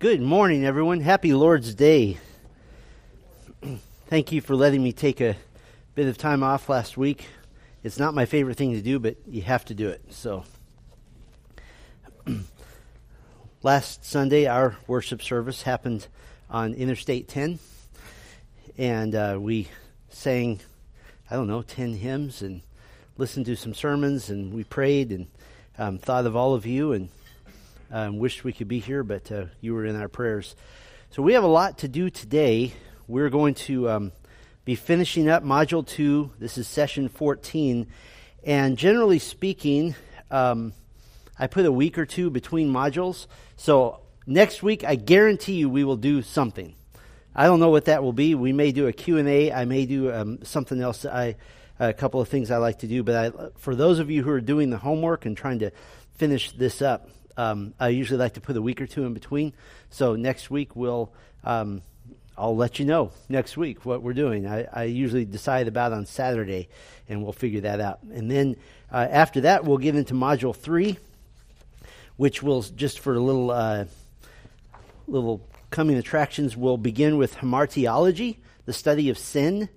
Good morning, everyone. Happy Lord's Day. Thank you for letting me take a bit of time off last week. It's not my favorite thing to do, but you have to do it. So, last Sunday, our worship service happened on Interstate 10, and uh, we sang, I don't know, 10 hymns and listened to some sermons, and we prayed and um, thought of all of you and um, wished we could be here, but uh, you were in our prayers. So we have a lot to do today. We're going to um, be finishing up Module 2. This is session 14. And generally speaking, um, I put a week or two between modules. So next week, I guarantee you we will do something. I don't know what that will be. We may do a Q&A. I may do um, something else. I, a couple of things I like to do. But I, for those of you who are doing the homework and trying to finish this up, um, I usually like to put a week or two in between. So next week we'll um, I'll let you know next week what we're doing. I, I, usually decide about on Saturday, and we'll figure that out. And then uh, after that, we'll get into Module Three, which will just for a little uh, little coming attractions. We'll begin with hamartiology, the study of sin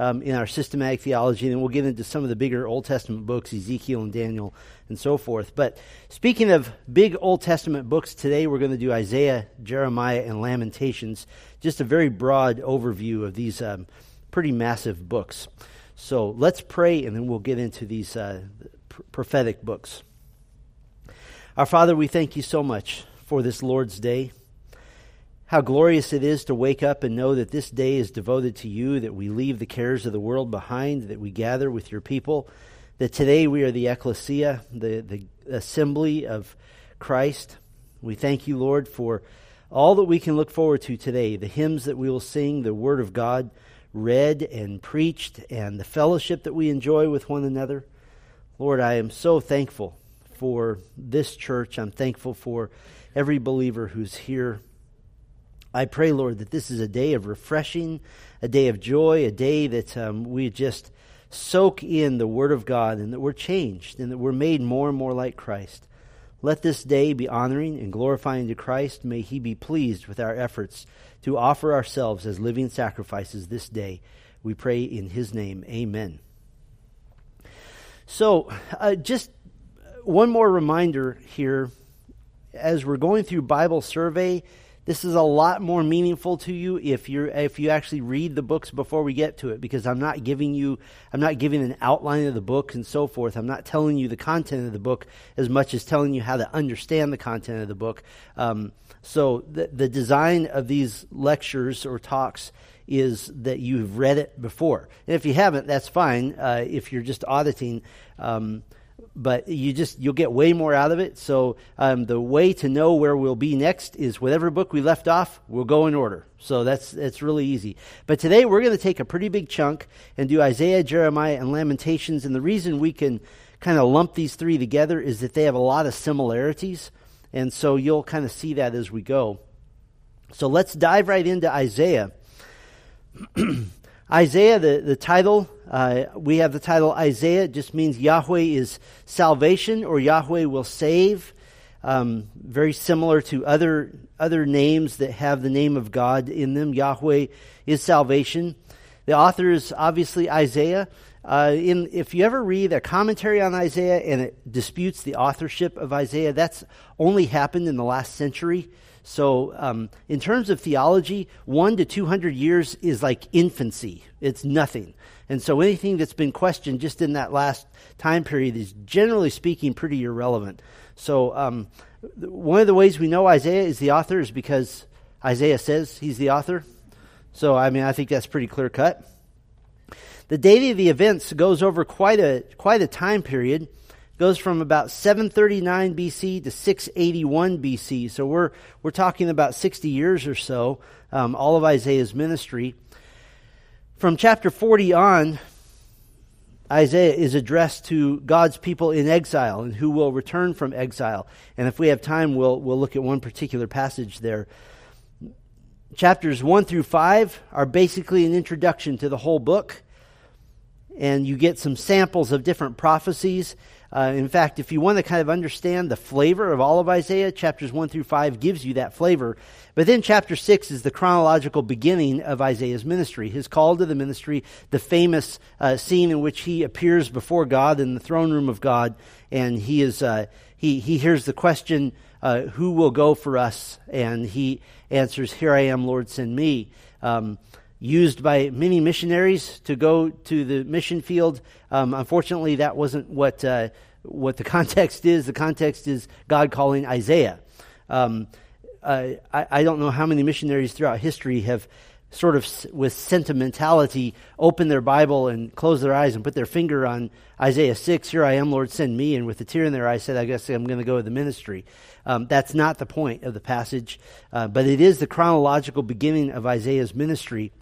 um, in our systematic theology, and then we'll get into some of the bigger Old Testament books, Ezekiel and Daniel, and so forth. But speaking of big Old Testament books, today we're going to do Isaiah, Jeremiah, and Lamentations. Just a very broad overview of these um, pretty massive books. So let's pray, and then we'll get into these uh, pr- prophetic books. Our Father, we thank you so much for this Lord's Day. How glorious it is to wake up and know that this day is devoted to you, that we leave the cares of the world behind, that we gather with your people, that today we are the ecclesia, the, the assembly of Christ. We thank you, Lord, for all that we can look forward to today the hymns that we will sing, the Word of God read and preached, and the fellowship that we enjoy with one another. Lord, I am so thankful for this church. I'm thankful for every believer who's here I pray, Lord, that this is a day of refreshing, a day of joy, a day that um, we just soak in the Word of God and that we're changed and that we're made more and more like Christ. Let this day be honoring and glorifying to Christ. May He be pleased with our efforts to offer ourselves as living sacrifices this day. We pray in His name. Amen. So, uh, just one more reminder here as we're going through Bible survey this is a lot more meaningful to you if you if you actually read the books before we get to it because I'm not giving you I'm not giving an outline of the book and so forth. I'm not telling you the content of the book as much as telling you how to understand the content of the book. Um, so the the design of these lectures or talks is that you've read it before. And if you haven't, that's fine. Uh, if you're just auditing. Um, but you just you'll get way more out of it. So um, the way to know where we'll be next is whatever book we left off, we'll go in order. So that's that's really easy. But today we're going to take a pretty big chunk and do Isaiah, Jeremiah, and Lamentations. And the reason we can kind of lump these three together is that they have a lot of similarities, and so you'll kind of see that as we go. So let's dive right into Isaiah. Isaiah, the, the title, uh, we have the title Isaiah. It just means Yahweh is salvation or Yahweh will save. Um, very similar to other, other names that have the name of God in them. Yahweh is salvation. The author is obviously Isaiah. Uh, in, if you ever read a commentary on Isaiah and it disputes the authorship of Isaiah, that's only happened in the last century. So, um, in terms of theology, one to 200 years is like infancy. It's nothing. And so, anything that's been questioned just in that last time period is generally speaking pretty irrelevant. So, um, one of the ways we know Isaiah is the author is because Isaiah says he's the author. So, I mean, I think that's pretty clear cut. The date of the events goes over quite a, quite a time period goes from about 739 BC to 681 BC. So we're, we're talking about 60 years or so, um, all of Isaiah's ministry. From chapter 40 on, Isaiah is addressed to God's people in exile and who will return from exile. And if we have time, we'll, we'll look at one particular passage there. Chapters 1 through 5 are basically an introduction to the whole book and you get some samples of different prophecies. Uh, in fact, if you want to kind of understand the flavor of all of Isaiah, chapters 1 through 5 gives you that flavor. But then chapter 6 is the chronological beginning of Isaiah's ministry, his call to the ministry, the famous uh, scene in which he appears before God in the throne room of God, and he is uh, he he hears the question, uh, "Who will go for us?" And he answers, "Here I am, Lord, send me." Um, used by many missionaries to go to the mission field. Um, unfortunately, that wasn't what uh, what the context is. The context is God calling Isaiah. Um, I, I, don't know how many missionaries throughout history have sort of with sentimentality opened their Bible and closed their eyes and put their finger on Isaiah 6, Here I am, Lord, send me. And with a tear in their eye said, I guess I'm going to go to the ministry. Um, that's not the point of the passage, uh, but it is the chronological beginning of Isaiah's ministry.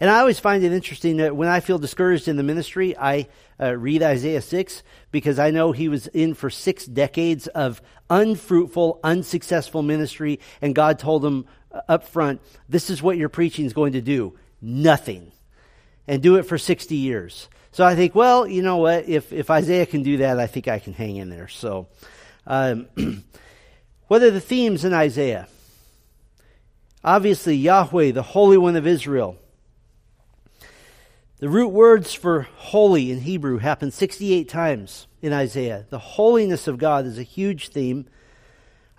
And I always find it interesting that when I feel discouraged in the ministry, I uh, read Isaiah 6 because I know he was in for six decades of unfruitful, unsuccessful ministry, and God told him uh, up front, this is what your preaching is going to do. Nothing. And do it for 60 years. So I think, well, you know what? If, if Isaiah can do that, I think I can hang in there. So, um, what are the themes in Isaiah? Obviously, Yahweh, the Holy One of Israel. The root words for holy in Hebrew happen 68 times in Isaiah. The holiness of God is a huge theme.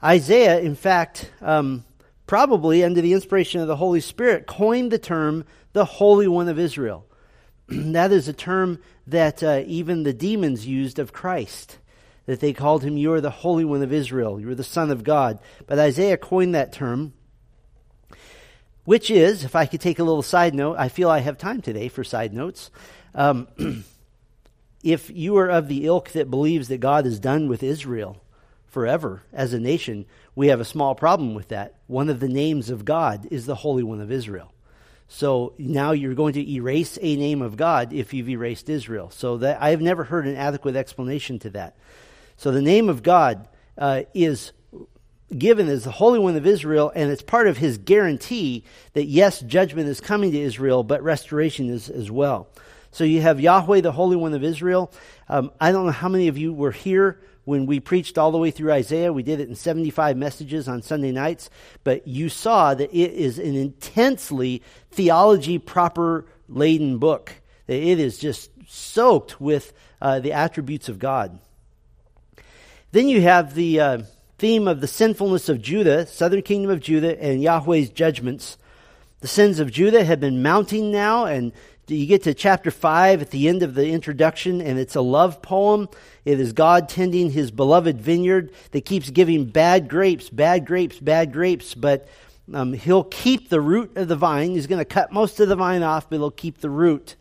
Isaiah, in fact, um, probably under the inspiration of the Holy Spirit, coined the term the Holy One of Israel. that is a term that uh, even the demons used of Christ, that they called him, You are the Holy One of Israel, you are the Son of God. But Isaiah coined that term which is, if I could take a little side note, I feel I have time today for side notes. Um, if you are of the ilk that believes that God is done with Israel forever as a nation, we have a small problem with that. One of the names of God is the Holy One of Israel. So now you're going to erase a name of God if you've erased Israel. So that I have never heard an adequate explanation to that. So the name of God uh, is given as the Holy One of Israel, and it's part of his guarantee that yes, judgment is coming to Israel, but restoration is as well. So you have Yahweh, the Holy One of Israel. Um, I don't know how many of you were here when we preached all the way through Isaiah. We did it in 75 messages on Sunday nights, but you saw that it is an intensely theology proper laden book. That it is just soaked with uh, the attributes of God. Then you have the. Uh, theme of the sinfulness of Judah, southern kingdom of Judah, and Yahweh's judgments. The sins of Judah have been mounting now, and you get to chapter 5 at the end of the introduction, and it's a love poem. It is God tending his beloved vineyard that keeps giving bad grapes, bad grapes, bad grapes, but um, he'll keep the root of the vine. He's going to cut most of the vine off, but he'll keep the root.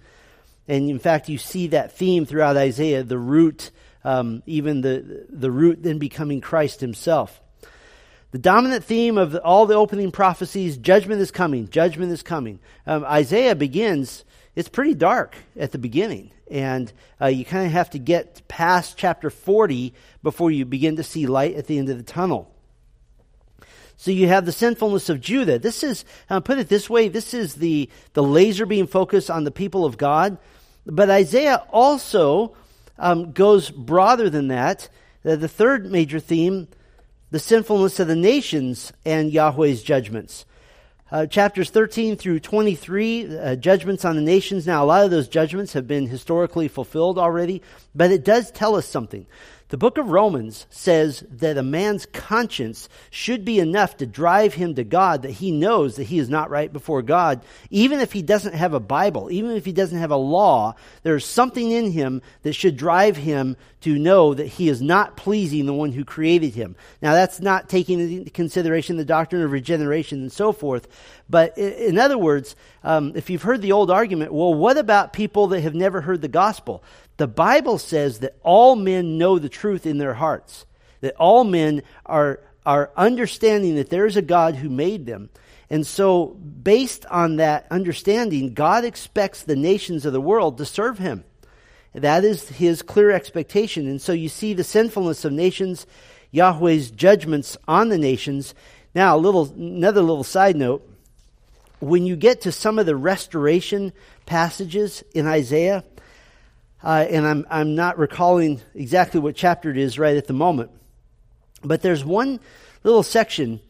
And in fact, you see that theme throughout Isaiah the root um, even the, the root then becoming Christ himself. The dominant theme of all the opening prophecies judgment is coming, judgment is coming. Um, Isaiah begins, it's pretty dark at the beginning. And uh, you kind of have to get past chapter 40 before you begin to see light at the end of the tunnel. So you have the sinfulness of Judah. This is, uh, put it this way, this is the, the laser beam focus on the people of God. But Isaiah also um, goes broader than that. The third major theme, the sinfulness of the nations and Yahweh's judgments. Uh, chapters 13 through 23, uh, judgments on the nations. Now, a lot of those judgments have been historically fulfilled already, but it does tell us something. The book of Romans says that a man's conscience should be enough to drive him to God that he knows that he is not right before God. Even if he doesn't have a Bible, even if he doesn't have a law, there's something in him that should drive him to know that he is not pleasing the one who created him. Now, that's not taking into consideration the doctrine of regeneration and so forth. But in other words, um, if you've heard the old argument, well, what about people that have never heard the gospel? The Bible says that all men know the truth in their hearts, that all men are, are understanding that there is a God who made them. And so, based on that understanding, God expects the nations of the world to serve him. That is his clear expectation. And so you see the sinfulness of nations, Yahweh's judgments on the nations. Now, a little, another little side note. When you get to some of the restoration passages in Isaiah, uh, and I'm, I'm not recalling exactly what chapter it is right at the moment. But there's one little section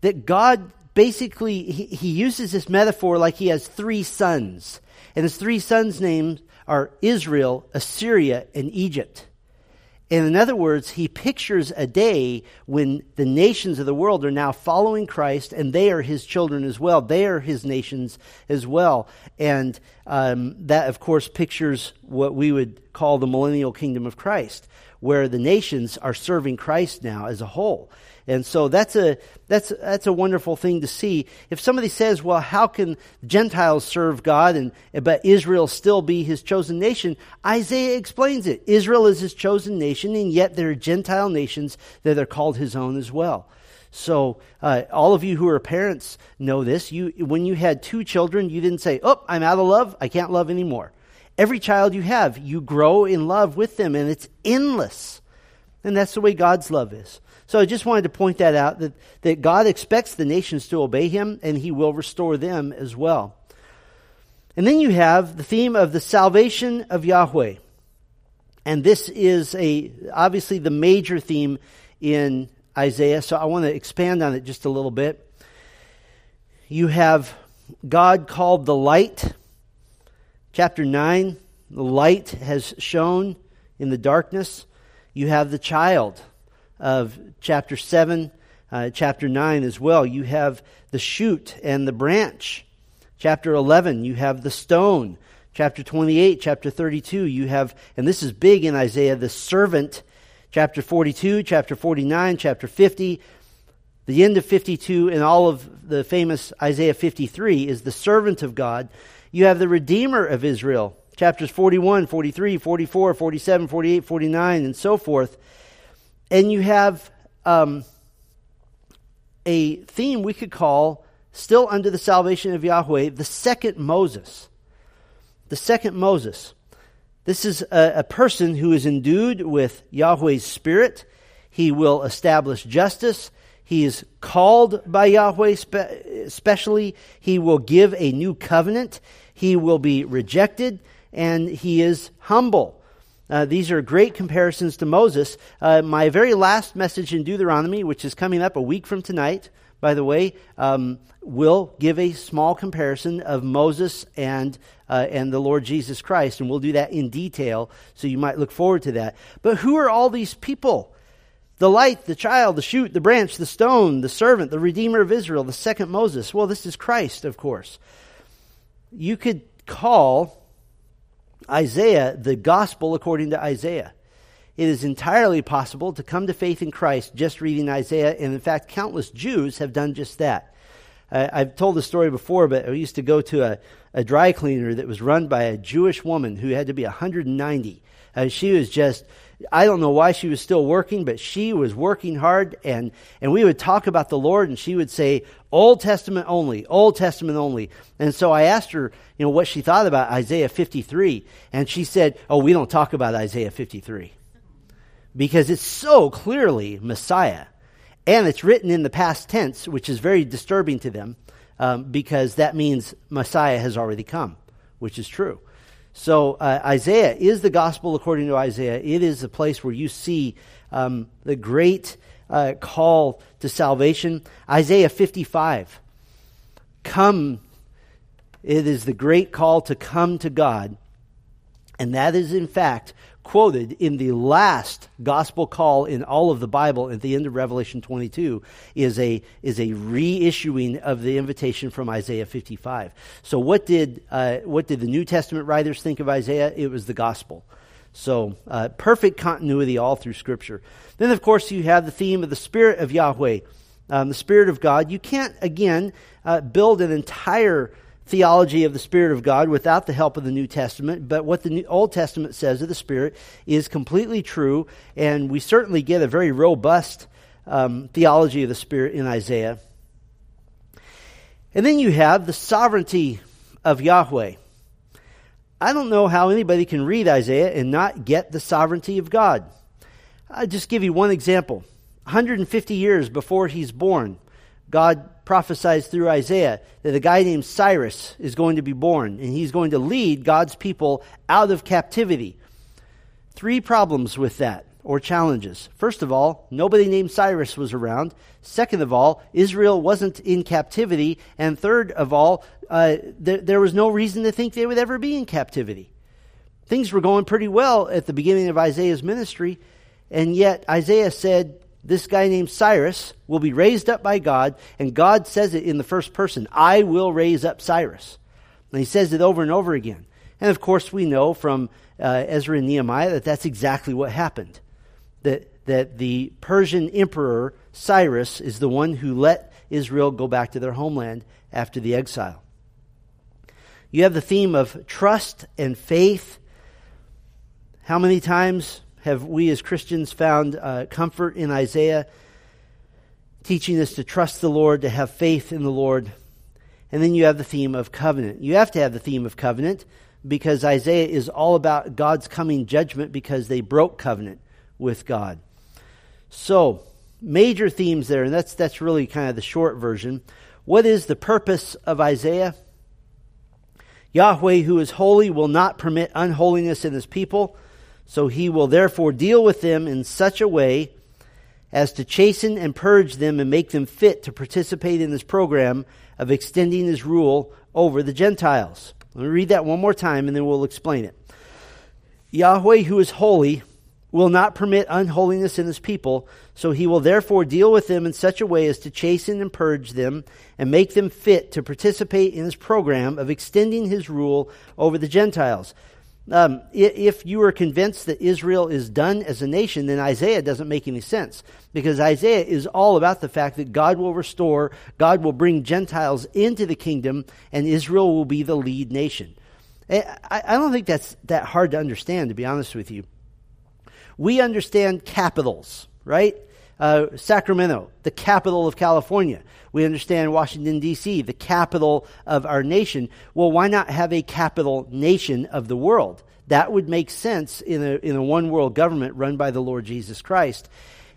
that God basically, he, he uses this metaphor like he has three sons. And his three sons' names are Israel, Assyria, and Egypt. And in other words, he pictures a day when the nations of the world are now following Christ and they are his children as well. They are his nations as well. And um, that, of course, pictures what we would call the millennial kingdom of Christ, where the nations are serving Christ now as a whole. And so that's a, that's, that's a wonderful thing to see. If somebody says, well, how can Gentiles serve God and, but Israel still be his chosen nation? Isaiah explains it. Israel is his chosen nation, and yet there are Gentile nations that are called his own as well. So, uh, all of you who are parents know this. You, when you had two children, you didn't say, "Oh, I'm out of love. I can't love anymore." Every child you have, you grow in love with them, and it's endless. And that's the way God's love is. So I just wanted to point that out that, that God expects the nations to obey him and he will restore them as well. And then you have the theme of the salvation of Yahweh. And this is a obviously the major theme in Isaiah, so I want to expand on it just a little bit. You have God called the light. Chapter 9, the light has shone in the darkness. You have the child of chapter 7, uh, chapter 9 as well. You have the shoot and the branch. Chapter 11, you have the stone. Chapter 28, chapter 32, you have, and this is big in Isaiah, the servant. Chapter 42, chapter 49, chapter 50, the end of 52, and all of the famous Isaiah 53 is the servant of God. You have the Redeemer of Israel, chapters 41, 43, 44, 47, 48, 49, and so forth. And you have um, a theme we could call, still under the salvation of Yahweh, the second Moses. The second Moses. This is a, a person who is endued with Yahweh's Spirit. He will establish justice. He is called by Yahweh spe- specially. He will give a new covenant. He will be rejected, and he is humble. Uh, these are great comparisons to Moses. Uh, my very last message in Deuteronomy, which is coming up a week from tonight, by the way, um, will give a small comparison of Moses and uh, and the Lord Jesus Christ, and we'll do that in detail. So you might look forward to that. But who are all these people? The light, the child, the shoot, the branch, the stone, the servant, the redeemer of Israel, the second Moses. Well, this is Christ, of course. You could call Isaiah, the gospel according to Isaiah. It is entirely possible to come to faith in Christ just reading Isaiah, and in fact, countless Jews have done just that. I've told the story before, but I used to go to a, a dry cleaner that was run by a Jewish woman who had to be 190. Uh, she was just I don't know why she was still working, but she was working hard and, and we would talk about the Lord and she would say, Old Testament only, Old Testament only. And so I asked her, you know, what she thought about Isaiah 53. And she said, oh, we don't talk about Isaiah 53. Because it's so clearly Messiah. And it's written in the past tense, which is very disturbing to them, um, because that means Messiah has already come, which is true. So uh, Isaiah is the gospel according to Isaiah. It is the place where you see um, the great uh, call to salvation. Isaiah 55. Come. It is the great call to come to God. And that is, in fact, quoted in the last gospel call in all of the Bible at the end of Revelation 22 is a, is a reissuing of the invitation from Isaiah 55. So what did, uh, what did the New Testament writers think of Isaiah? It was the gospel. So uh, perfect continuity all through Scripture. Then, of course, you have the theme of the Spirit of Yahweh, um, the Spirit of God. You can't, again, uh, build an entire theology of the Spirit of God without the help of the New Testament, but what the New, Old Testament says of the Spirit is completely true, and we certainly get a very robust um, theology of the Spirit in Isaiah. And then you have the sovereignty of Yahweh. I don't know how anybody can read Isaiah and not get the sovereignty of God. I'll just give you one example. 150 years before he's born, God prophesies through Isaiah that a guy named Cyrus is going to be born, and he's going to lead God's people out of captivity. three problems with that or challenges. First of all, nobody named Cyrus was around. Second of all, Israel wasn't in captivity. And third of all, uh, th- there was no reason to think they would ever be in captivity. Things were going pretty well at the beginning of Isaiah's ministry, and yet Isaiah said, This guy named Cyrus will be raised up by God, and God says it in the first person I will raise up Cyrus. And he says it over and over again. And of course, we know from uh, Ezra and Nehemiah that that's exactly what happened. That, that the Persian emperor Cyrus is the one who let Israel go back to their homeland after the exile. You have the theme of trust and faith how many times have we as Christians found uh, comfort in Isaiah, teaching us to trust the Lord, to have faith in the Lord? And then you have the theme of covenant. You have to have the theme of covenant because Isaiah is all about God's coming judgment because they broke covenant with God. So, major themes there, and that's, that's really kind of the short version. What is the purpose of Isaiah? Yahweh, who is holy, will not permit unholiness in his people. So he will therefore deal with them in such a way as to chasten and purge them and make them fit to participate in this program of extending his rule over the Gentiles. Let me read that one more time and then we'll explain it. Yahweh, who is holy, will not permit unholiness in his people, so he will therefore deal with them in such a way as to chasten and purge them and make them fit to participate in his program of extending his rule over the Gentiles. Um, if you are convinced that Israel is done as a nation, then Isaiah doesn't make any sense because Isaiah is all about the fact that God will restore, God will bring Gentiles into the kingdom, and Israel will be the lead nation. Eh, I don't think that's that hard to understand, to be honest with you. We understand capitals, right? Uh, Sacramento, the capital of California. We understand Washington, D.C., the capital of our nation. Well, why not have a capital nation of the world? That would make sense in a, in a one world government run by the Lord Jesus Christ.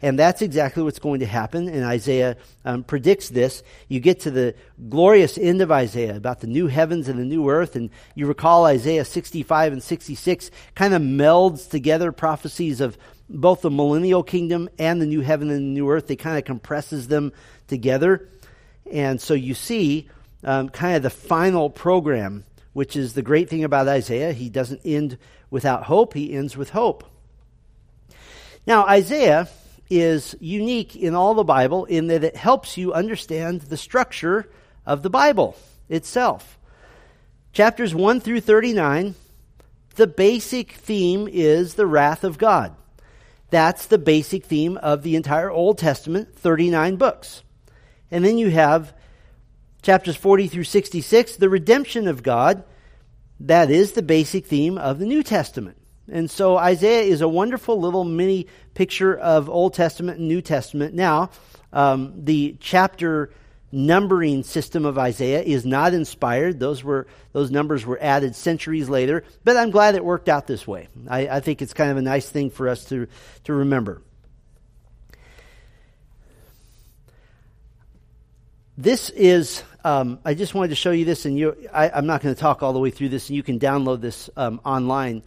And that's exactly what's going to happen. And Isaiah um, predicts this. You get to the glorious end of Isaiah about the new heavens and the new earth. And you recall Isaiah 65 and 66 kind of melds together prophecies of both the millennial kingdom and the new heaven and the new earth. They kind of compresses them together. And so you see um, kind of the final program, which is the great thing about Isaiah. He doesn't end without hope, he ends with hope. Now, Isaiah is unique in all the Bible in that it helps you understand the structure of the Bible itself. Chapters 1 through 39, the basic theme is the wrath of God. That's the basic theme of the entire Old Testament, 39 books. And then you have chapters 40 through 66, the redemption of God. That is the basic theme of the New Testament. And so Isaiah is a wonderful little mini picture of Old Testament and New Testament. Now, um, the chapter numbering system of Isaiah is not inspired. Those were those numbers were added centuries later, but I'm glad it worked out this way. I, I think it's kind of a nice thing for us to to remember. This is. Um, I just wanted to show you this, and you. I, am not going to talk all the way through this, and you can download this um, online.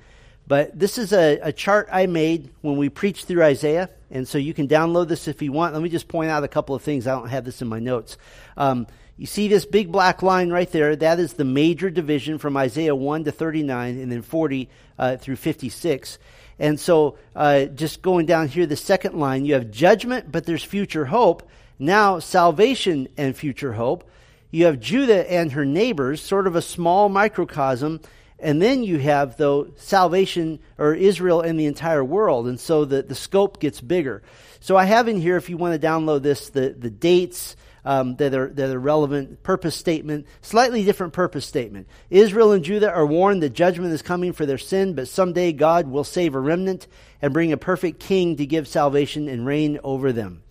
But this is a, a chart I made when we preached through Isaiah, and so you can download this if you want. Let me just point out a couple of things. I don't have this in my notes. Um, you see this big black line right there? That is the major division from Isaiah 1 to 39 and then 40 uh, through 56. And so, uh, just going down here, the second line, you have judgment, but there's future hope. Now, salvation and future hope. You have Judah and her neighbors, sort of a small microcosm, and then you have, though, salvation or Israel and the entire world. And so the, the scope gets bigger. So I have in here, if you want to download this, the, the dates um, that, are, that are relevant, purpose statement, slightly different purpose statement. Israel and Judah are warned that judgment is coming for their sin, but someday God will save a remnant and bring a perfect king to give salvation and reign over them.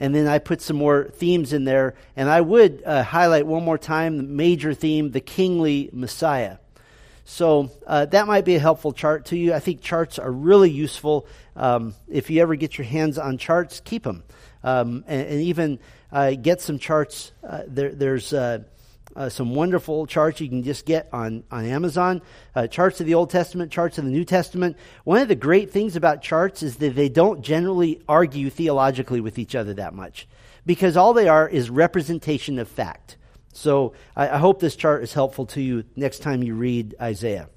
And then I put some more themes in there. And I would uh, highlight one more time the major theme, the kingly Messiah. So uh, that might be a helpful chart to you. I think charts are really useful. Um, if you ever get your hands on charts, keep them. Um, and, and, even uh, get some charts. Uh, there, there's uh, uh, some wonderful charts you can just get on, on Amazon. Uh, charts of the Old Testament, charts of the New Testament. One of the great things about charts is that they don't generally argue theologically with each other that much because all they are is representation of fact. So I, I hope this chart is helpful to you next time you read Isaiah.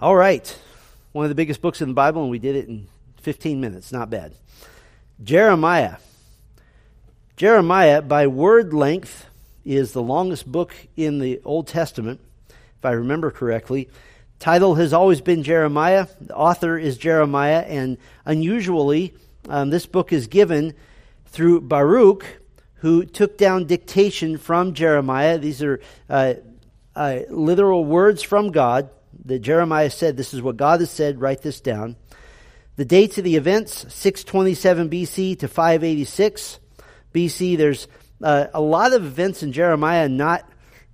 All right. One of the biggest books in the Bible, and we did it in 15 minutes. Not bad. Jeremiah. Jeremiah, by word length, is the longest book in the Old Testament, if I remember correctly. Title has always been Jeremiah. The author is Jeremiah, and unusually, um, this book is given through Baruch, who took down dictation from Jeremiah. These are uh, uh, literal words from God that Jeremiah said, This is what God has said, write this down. The dates of the events 627 BC to 586 BC. There's uh, a lot of events in Jeremiah not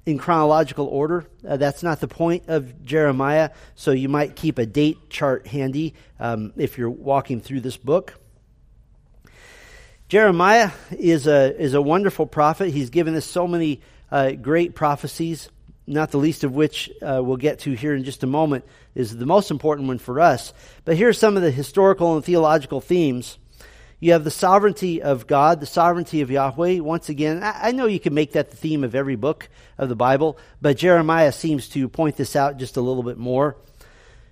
in chronological order. Uh, that's not the point of Jeremiah, so you might keep a date chart handy um, if you're walking through this book. Jeremiah is a, is a wonderful prophet. He's given us so many uh, great prophecies not the least of which uh, we'll get to here in just a moment, is the most important one for us. But here are some of the historical and theological themes. You have the sovereignty of God, the sovereignty of Yahweh. Once again, I, I know you can make that the theme of every book of the Bible, but Jeremiah seems to point this out just a little bit more.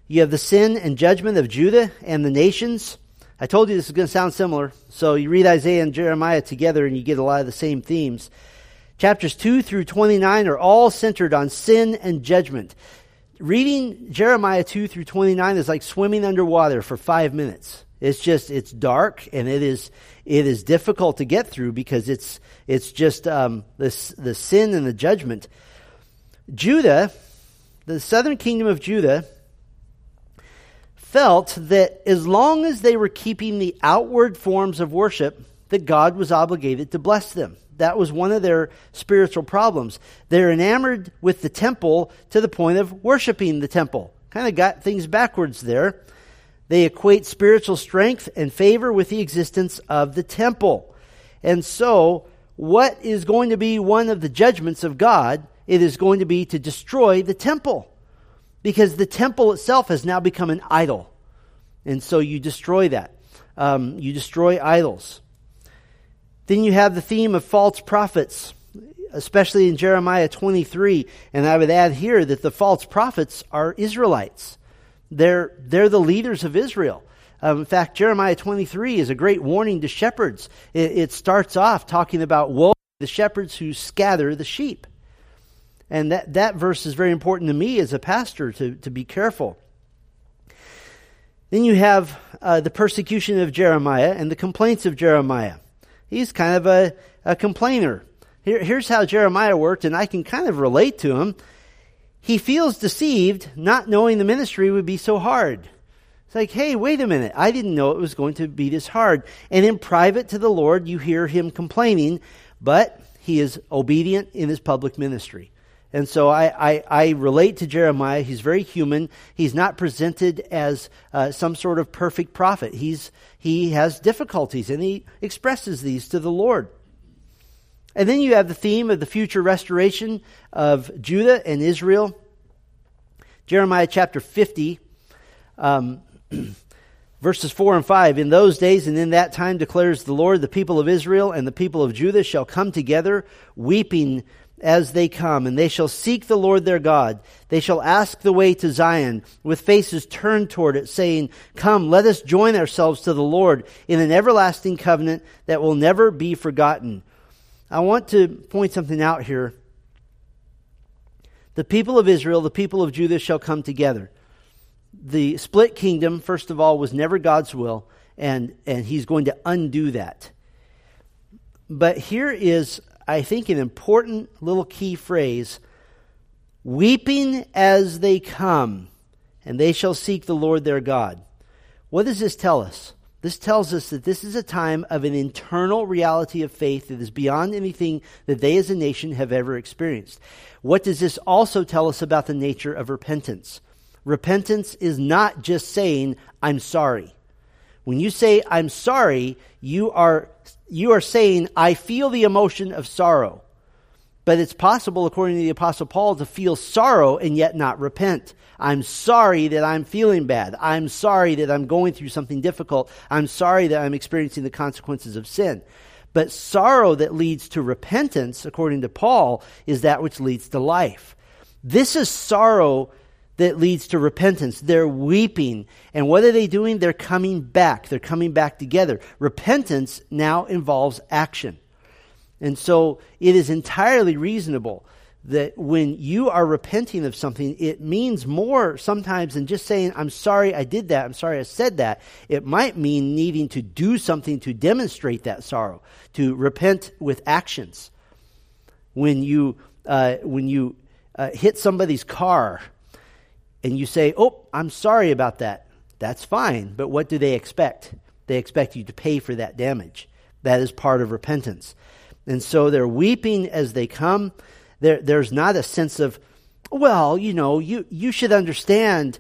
You have the sin and judgment of Judah and the nations. I told you this is going to sound similar. So you read Isaiah and Jeremiah together and you get a lot of the same themes. Chapters 2 through 29 are all centered on sin and judgment. Reading Jeremiah 2 through 29 is like swimming underwater for five minutes. It's just, it's dark and it is, it is difficult to get through because it's, it's just, um, this, the sin and the judgment. Judah, the southern kingdom of Judah, felt that as long as they were keeping the outward forms of worship, that God was obligated to bless them. That was one of their spiritual problems. They're enamored with the temple to the point of worshiping the temple. Kind of got things backwards there. They equate spiritual strength and favor with the existence of the temple. And so, what is going to be one of the judgments of God? It is going to be to destroy the temple. Because the temple itself has now become an idol. And so you destroy that. Um, you destroy idols. Then you have the theme of false prophets, especially in Jeremiah 23. And I would add here that the false prophets are Israelites. They're, they're the leaders of Israel. Um, in fact, Jeremiah 23 is a great warning to shepherds. It, it starts off talking about woe the shepherds who scatter the sheep. And that, that verse is very important to me as a pastor to, to be careful. Then you have uh, the persecution of Jeremiah and the complaints of Jeremiah. He's kind of a, a complainer. Here, here's how Jeremiah worked, and I can kind of relate to him. He feels deceived, not knowing the ministry would be so hard. It's like, hey, wait a minute. I didn't know it was going to be this hard. And in private to the Lord, you hear him complaining, but he is obedient in his public ministry. And so I, I, I, relate to Jeremiah. He's very human. He's not presented as uh, some sort of perfect prophet. He's, he has difficulties and he expresses these to the Lord. And then you have the theme of the future restoration of Judah and Israel. Jeremiah chapter 50, um, verses 4 and 5. In those days and in that time declares the Lord, the people of Israel and the people of Judah shall come together, weeping as they come, and they shall seek the Lord their God. They shall ask the way to Zion with faces turned toward it, saying, Come, let us join ourselves to the Lord in an everlasting covenant that will never be forgotten. I want to point something out here. The people of Israel, the people of Judah shall come together. The split kingdom, first of all, was never God's will, and, and he's going to undo that. But here is I think, an important little key phrase weeping as they come, and they shall seek the Lord their God. What does this tell us? This tells us that this is a time of an internal reality of faith that is beyond anything that they as a nation have ever experienced. What does this also tell us about the nature of repentance? Repentance is not just saying, I'm sorry. When you say, I'm sorry, you are you are saying, I feel the emotion of sorrow. But it's possible, according to the Apostle Paul, to feel sorrow and yet not repent. I'm sorry that I'm feeling bad. I'm sorry that I'm going through something difficult. I'm sorry that I'm experiencing the consequences of sin. But sorrow that leads to repentance, according to Paul, is that which leads to life. This is sorrow that leads to repentance. They're weeping. And what are they doing? They're coming back. They're coming back together. Repentance now involves action. And so it is entirely reasonable that when you are repenting of something, it means more sometimes than just saying, I'm sorry I did that, I'm sorry I said that. It might mean needing to do something to demonstrate that sorrow, to repent with actions. When you, uh, when you uh, hit somebody's car and you say, Oh, I'm sorry about that, that's fine. But what do they expect? They expect you to pay for that damage. That is part of repentance. And so they're weeping as they come. There, there's not a sense of, well, you know, you, you should understand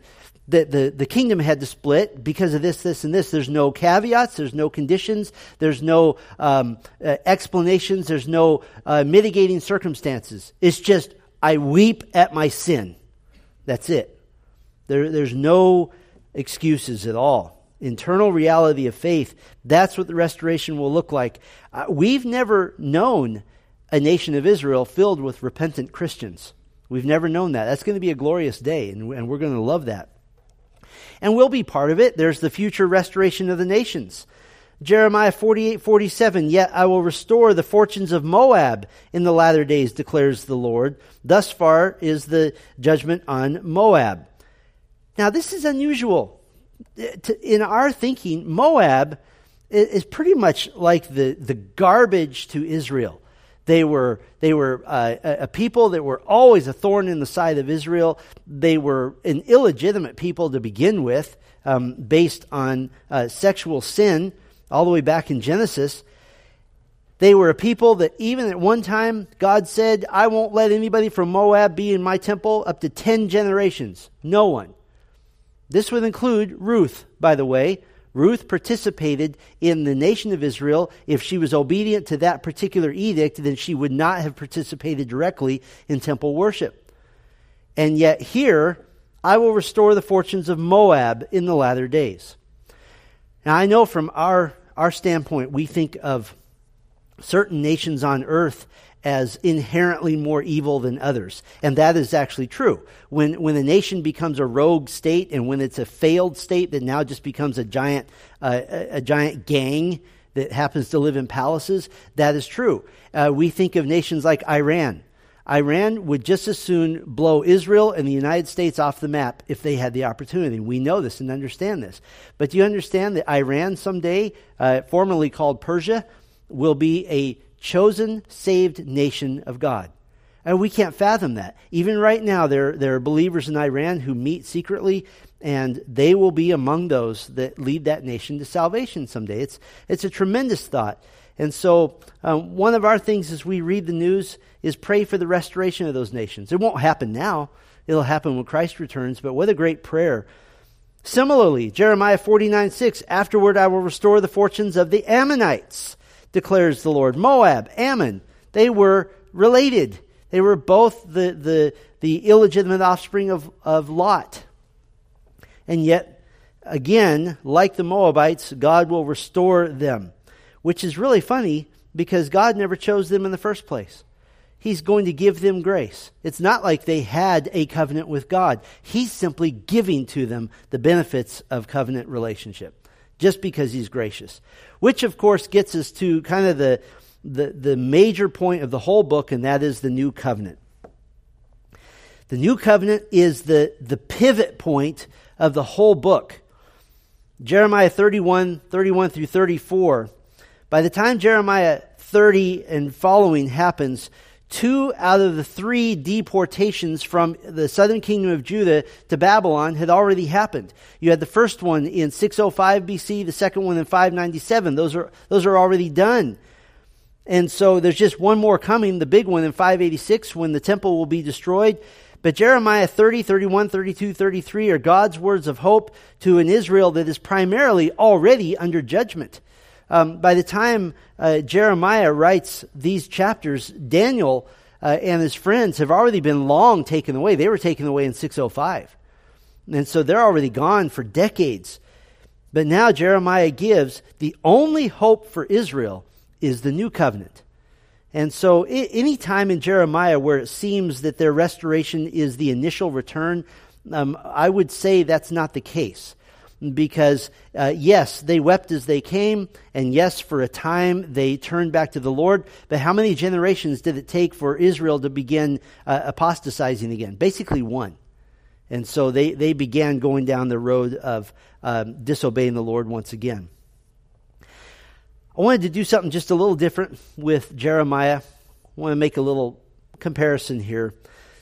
that the, the kingdom had to split because of this, this, and this. There's no caveats, there's no conditions, there's no um, uh, explanations, there's no uh, mitigating circumstances. It's just, I weep at my sin. That's it. There, there's no excuses at all internal reality of faith, that's what the restoration will look like. Uh, we've never known a nation of Israel filled with repentant Christians. We've never known that. That's going to be a glorious day, and, and we're going to love that. And we'll be part of it. There's the future restoration of the nations. Jeremiah 48, 47, Yet I will restore the fortunes of Moab in the latter days, declares the Lord. Thus far is the judgment on Moab. Now, this is unusual in our thinking, Moab is pretty much like the, the garbage to Israel. They were, they were uh, a people that were always a thorn in the side of Israel. They were an illegitimate people to begin with, um, based on uh, sexual sin, all the way back in Genesis. They were a people that even at one time, God said, I won't let anybody from Moab be in my temple up to 10 generations. No one. This would include Ruth, by the way. Ruth participated in the nation of Israel. If she was obedient to that particular edict, then she would not have participated directly in temple worship. And yet, here, I will restore the fortunes of Moab in the latter days. Now, I know from our, our standpoint, we think of certain nations on earth as inherently more evil than others. And that is actually true. When, when a nation becomes a rogue state and when it's a failed state that now just becomes a giant, uh, a, a, giant gang that happens to live in palaces, that is true. Uh, we think of nations like Iran. Iran would just as soon blow Israel and the United States off the map if they had the opportunity. We know this and understand this. But do you understand that Iran someday, uh, formerly called Persia, will be a chosen, saved nation of God. And we can't fathom that. Even right now, there, there are believers in Iran who meet secretly, and they will be among those that lead that nation to salvation someday. It's, it's a tremendous thought. And so, um, one of our things as we read the news is pray for the restoration of those nations. It won't happen now, it'll happen when Christ returns, but what a great prayer. Similarly, Jeremiah 49 6, afterward I will restore the fortunes of the Ammonites declares the Lord. Moab, Ammon, they were related. They were both the, the, the illegitimate offspring of, of Lot. And yet, again, like the Moabites, God will restore them, which is really funny because God never chose them in the first place. He's going to give them grace. It's not like they had a covenant with God. He's simply giving to them the benefits of covenant relationship just because he's gracious. Which, of course, gets us to kind of the, the, the major point of the whole book, and that is the new covenant. The new covenant is the, the pivot point of the whole book. Jeremiah 31, 31 through 34. By the time Jeremiah 30 and following happens, two out of the three deportations from the southern kingdom of Judah to Babylon had already happened. You had the first one in 605 BC, the second one in 597. Those are, those are already done. And so there's just one more coming, the big one in 586 when the temple will be destroyed. But Jeremiah 30, 31, 32, 33 are God's words of hope to an Israel that is primarily already under judgment. Um, by the time uh, Jeremiah writes these chapters, Daniel uh, and his friends have already been long taken away. They were taken away in 605. And so they're already gone for decades. But now Jeremiah gives the only hope for Israel is the new covenant. And so, any time in Jeremiah where it seems that their restoration is the initial return, um, I would say that's not the case because uh, yes, they wept as they came, and yes, for a time they turned back to the Lord. But how many generations did it take for Israel to begin uh, apostatizing again? Basically, one. And so they, they began going down the road of um, disobeying the Lord once again. I wanted to do something just a little different with Jeremiah. I want to make a little comparison here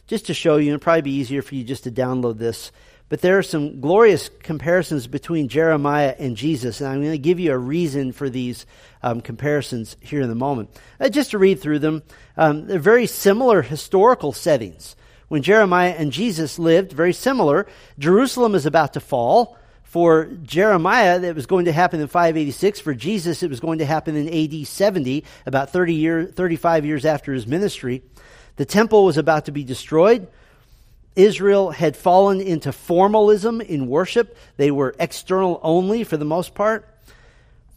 just to show you, and probably be easier for you just to download this. But there are some glorious comparisons between Jeremiah and Jesus, and I'm going to give you a reason for these um, comparisons here in a moment. Uh, just to read through them, um, they're very similar historical settings. When Jeremiah and Jesus lived, very similar. Jerusalem is about to fall. For Jeremiah, that was going to happen in 586. For Jesus, it was going to happen in AD 70, about 30 year, 35 years after his ministry. The temple was about to be destroyed. Israel had fallen into formalism in worship. They were external only for the most part.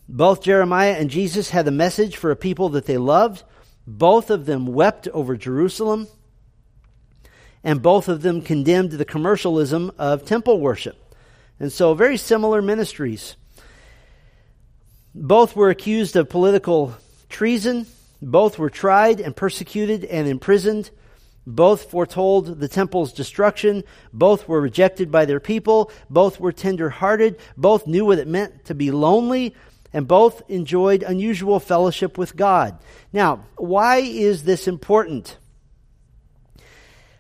Both Jeremiah and Jesus had a message for a people that they loved. Both of them wept over Jerusalem. And both of them condemned the commercialism of temple worship. And so, very similar ministries. Both were accused of political treason. Both were tried and persecuted and imprisoned. Both foretold the temple's destruction. Both were rejected by their people. Both were tender hearted. Both knew what it meant to be lonely. And both enjoyed unusual fellowship with God. Now, why is this important?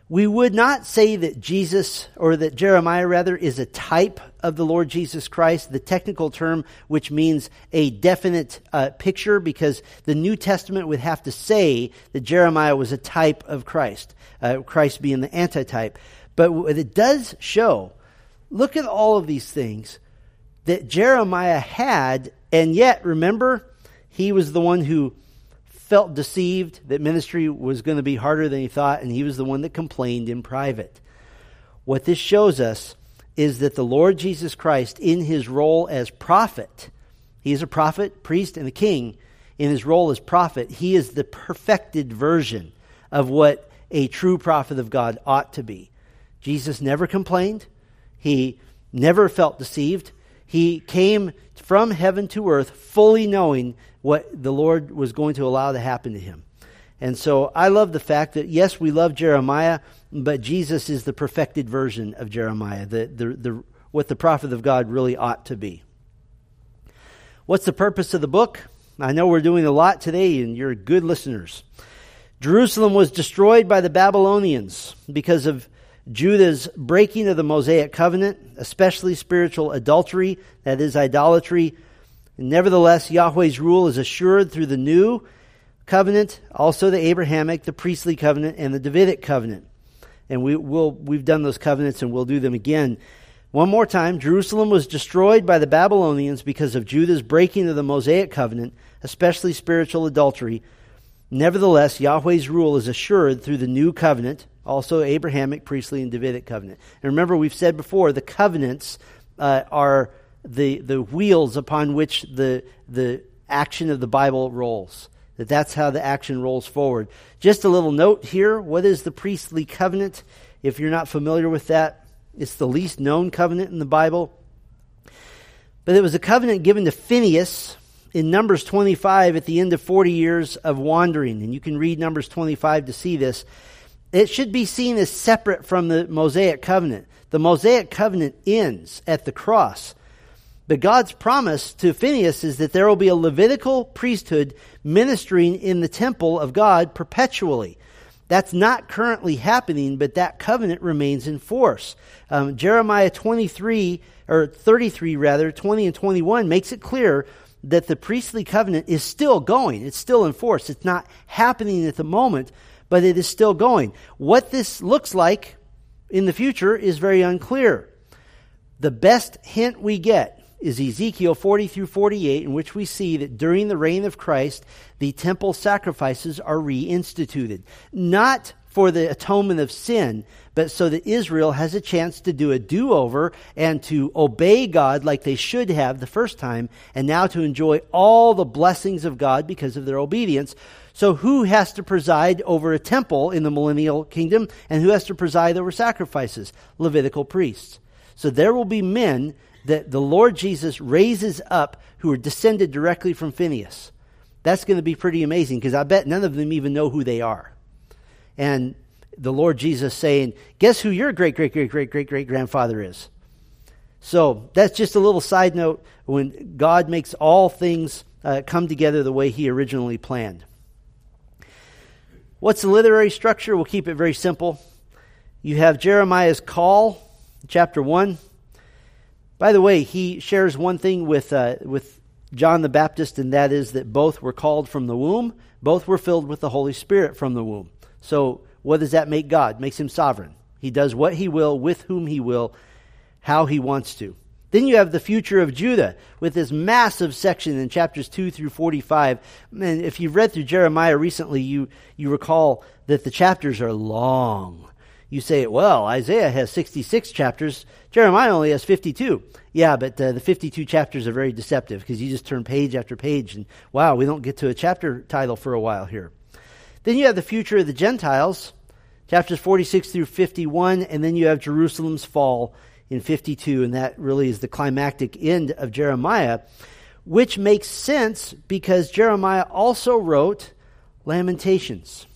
We would not say that Jesus, or that Jeremiah rather, is a type of the Lord Jesus Christ, the technical term which means a definite uh, picture, because the New Testament would have to say that Jeremiah was a type of Christ, uh, Christ being the antitype. But what it does show, look at all of these things that Jeremiah had, and yet, remember, he was the one who felt deceived that ministry was going to be harder than he thought, and he was the one that complained in private. What this shows us is that the Lord Jesus Christ, in his role as prophet, he is a prophet, priest, and a king. In his role as prophet, he is the perfected version of what a true prophet of God ought to be. Jesus never complained. He never felt deceived. He came from heaven to earth fully knowing what the Lord was going to allow to happen to him. And so I love the fact that, yes, we love Jeremiah, but Jesus is the perfected version of Jeremiah, the, the, the, what the prophet of God really ought to be. What's the purpose of the book? I know we're doing a lot today, and you're good listeners. Jerusalem was destroyed by the Babylonians because of Judah's breaking of the Mosaic covenant, especially spiritual adultery, that is, idolatry, Nevertheless, Yahweh's rule is assured through the new covenant, also the Abrahamic, the priestly covenant, and the Davidic covenant. And we will we've done those covenants and we'll do them again. One more time, Jerusalem was destroyed by the Babylonians because of Judah's breaking of the Mosaic covenant, especially spiritual adultery. Nevertheless, Yahweh's rule is assured through the new covenant, also Abrahamic, priestly, and Davidic covenant. And remember, we've said before, the covenants uh, are the, the wheels upon which the, the action of the Bible rolls. That that's how the action rolls forward. Just a little note here. What is the priestly covenant? If you're not familiar with that, it's the least known covenant in the Bible. But it was a covenant given to Phineas in Numbers 25 at the end of 40 years of wandering. And you can read Numbers 25 to see this. It should be seen as separate from the Mosaic covenant. The Mosaic covenant ends at the cross. But God's promise to Phineas is that there will be a Levitical priesthood ministering in the temple of God perpetually. That's not currently happening, but that covenant remains in force. Um, Jeremiah 23, or 33 rather, 20 and 21 makes it clear that the priestly covenant is still going. It's still in force. It's not happening at the moment, but it is still going. What this looks like in the future is very unclear. The best hint we get is Ezekiel 40 through 48, in which we see that during the reign of Christ, the temple sacrifices are reinstituted. Not for the atonement of sin, but so that Israel has a chance to do a do over and to obey God like they should have the first time, and now to enjoy all the blessings of God because of their obedience. So, who has to preside over a temple in the millennial kingdom, and who has to preside over sacrifices? Levitical priests. So, there will be men that the Lord Jesus raises up who are descended directly from Phineas. That's going to be pretty amazing because I bet none of them even know who they are. And the Lord Jesus saying, Guess who your great, great, great, great, great, great grandfather is? So that's just a little side note when God makes all things uh, come together the way He originally planned. What's the literary structure? We'll keep it very simple. You have Jeremiah's call, chapter 1. By the way, he shares one thing with, uh, with John the Baptist, and that is that both were called from the womb, both were filled with the Holy Spirit from the womb. So, what does that make God? Makes him sovereign. He does what he will, with whom he will, how he wants to. Then you have the future of Judah with this massive section in chapters 2 through 45. And if you've read through Jeremiah recently, you, you recall that the chapters are long. You say, well, Isaiah has 66 chapters. Jeremiah only has 52. Yeah, but uh, the 52 chapters are very deceptive because you just turn page after page and wow, we don't get to a chapter title for a while here. Then you have the future of the Gentiles, chapters 46 through 51, and then you have Jerusalem's fall in 52, and that really is the climactic end of Jeremiah, which makes sense because Jeremiah also wrote Lamentations.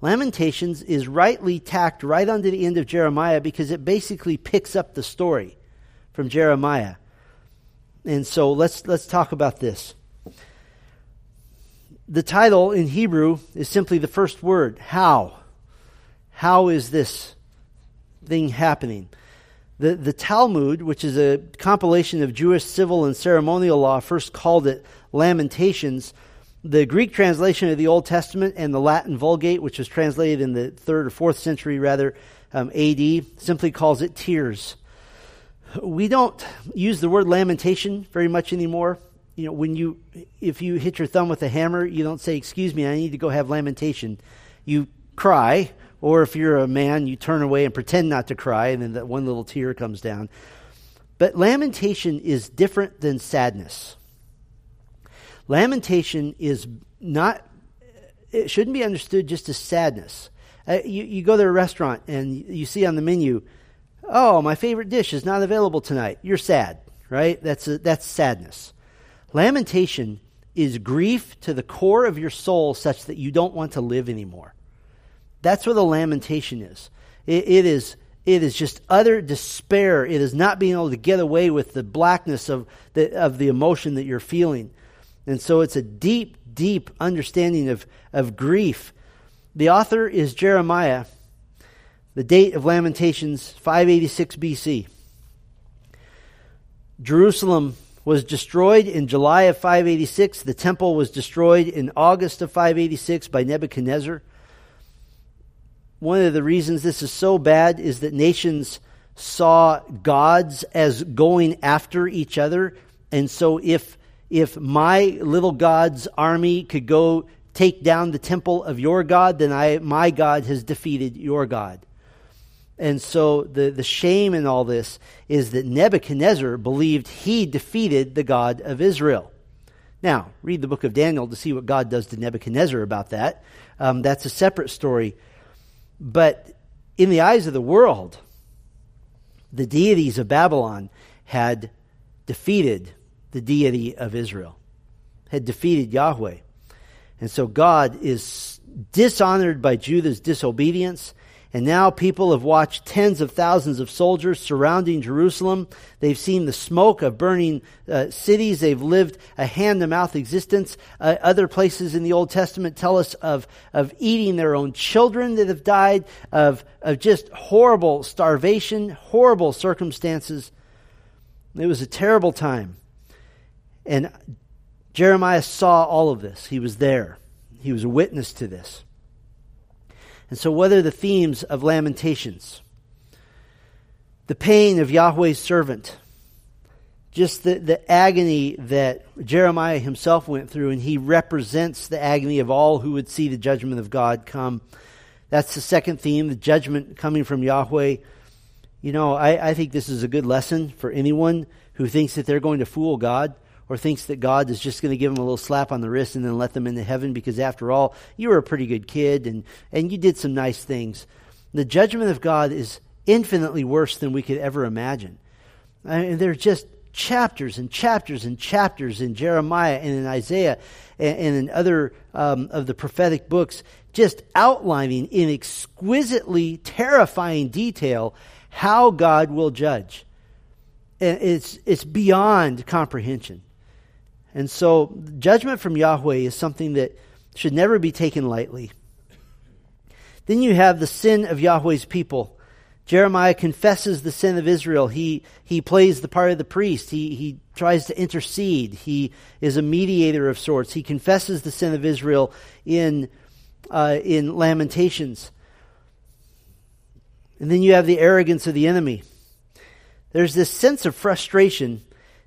Lamentations is rightly tacked right onto the end of Jeremiah because it basically picks up the story from Jeremiah. And so let's let's talk about this. The title in Hebrew is simply the first word, how. How is this thing happening? The, the Talmud, which is a compilation of Jewish civil and ceremonial law, first called it Lamentations. The Greek translation of the Old Testament and the Latin Vulgate, which was translated in the third or fourth century, rather, um, AD, simply calls it tears. We don't use the word lamentation very much anymore. You know, when you, if you hit your thumb with a hammer, you don't say, "Excuse me, I need to go have lamentation." You cry or if you're a man, you turn away and pretend not to cry, and then that one little tear comes down. But lamentation is different than sadness. Lamentation is not, it shouldn't be understood just as sadness. Uh, you, you go to a restaurant and you see on the menu, oh, my favorite dish is not available tonight. You're sad, right? That's, a, that's sadness. Lamentation is grief to the core of your soul such that you don't want to live anymore. That's what a lamentation is. It, it is it is just utter despair. It is not being able to get away with the blackness of the, of the emotion that you're feeling. And so it's a deep, deep understanding of, of grief. The author is Jeremiah. The date of Lamentations, 586 BC. Jerusalem was destroyed in July of 586. The temple was destroyed in August of 586 by Nebuchadnezzar one of the reasons this is so bad is that nations saw gods as going after each other. And so if, if my little God's army could go take down the temple of your God, then I, my God has defeated your God. And so the, the shame in all this is that Nebuchadnezzar believed he defeated the God of Israel. Now, read the book of Daniel to see what God does to Nebuchadnezzar about that. Um, that's a separate story but in the eyes of the world, the deities of Babylon had defeated the deity of Israel, had defeated Yahweh. And so God is dishonored by Judah's disobedience and now people have watched tens of thousands of soldiers surrounding Jerusalem. They've seen the smoke of burning uh, cities. They've lived a hand to mouth existence. Uh, other places in the Old Testament tell us of, of eating their own children that have died, of, of just horrible starvation, horrible circumstances. It was a terrible time. And Jeremiah saw all of this. He was there, he was a witness to this. And so, what are the themes of Lamentations? The pain of Yahweh's servant, just the, the agony that Jeremiah himself went through, and he represents the agony of all who would see the judgment of God come. That's the second theme, the judgment coming from Yahweh. You know, I, I think this is a good lesson for anyone who thinks that they're going to fool God or thinks that God is just going to give them a little slap on the wrist and then let them into heaven because after all, you were a pretty good kid and, and you did some nice things. The judgment of God is infinitely worse than we could ever imagine. I mean, they're just chapters and chapters and chapters in Jeremiah and in Isaiah and, and in other um, of the prophetic books, just outlining in exquisitely terrifying detail how God will judge. And it's, it's beyond comprehension. And so, judgment from Yahweh is something that should never be taken lightly. Then you have the sin of Yahweh's people Jeremiah confesses the sin of Israel. He, he plays the part of the priest. He, he tries to intercede. He is a mediator of sorts. He confesses the sin of Israel in, uh, in Lamentations. And then you have the arrogance of the enemy. There's this sense of frustration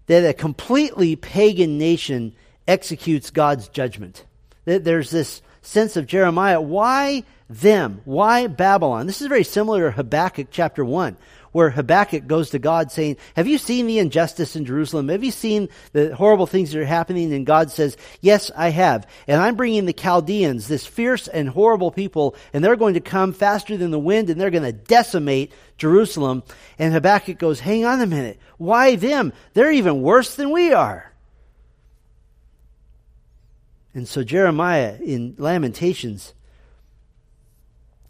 that a completely pagan nation executes God's judgment. There's this sense of Jeremiah. Why them? Why Babylon? This is very similar to Habakkuk chapter 1, where Habakkuk goes to God saying, Have you seen the injustice in Jerusalem? Have you seen the horrible things that are happening? And God says, Yes, I have. And I'm bringing the Chaldeans, this fierce and horrible people, and they're going to come faster than the wind, and they're going to decimate Jerusalem. And Habakkuk goes, Hang on a minute. Why them? They're even worse than we are. And so Jeremiah in Lamentations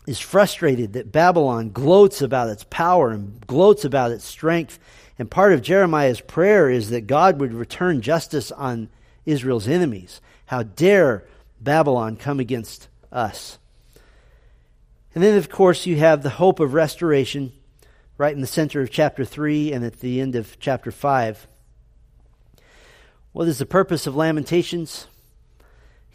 is frustrated that Babylon gloats about its power and gloats about its strength. And part of Jeremiah's prayer is that God would return justice on Israel's enemies. How dare Babylon come against us? And then, of course, you have the hope of restoration right in the center of chapter 3 and at the end of chapter 5. What is the purpose of Lamentations?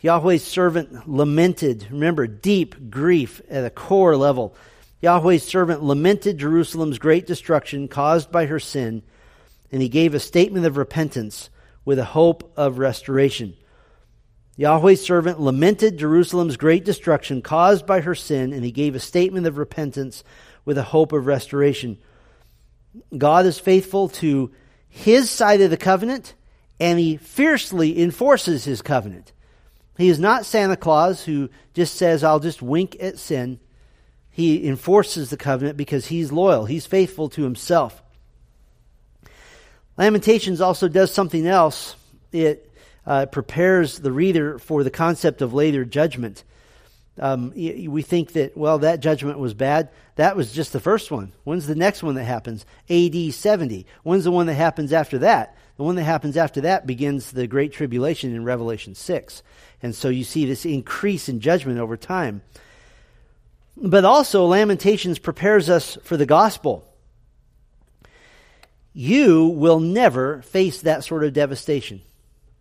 Yahweh's servant lamented, remember, deep grief at a core level. Yahweh's servant lamented Jerusalem's great destruction caused by her sin, and he gave a statement of repentance with a hope of restoration. Yahweh's servant lamented Jerusalem's great destruction caused by her sin, and he gave a statement of repentance with a hope of restoration. God is faithful to his side of the covenant, and he fiercely enforces his covenant. He is not Santa Claus who just says, I'll just wink at sin. He enforces the covenant because he's loyal, he's faithful to himself. Lamentations also does something else. It uh, prepares the reader for the concept of later judgment. Um, we think that, well, that judgment was bad. That was just the first one. When's the next one that happens? AD 70. When's the one that happens after that? The one that happens after that begins the Great Tribulation in Revelation 6. And so you see this increase in judgment over time. But also, Lamentations prepares us for the gospel. You will never face that sort of devastation.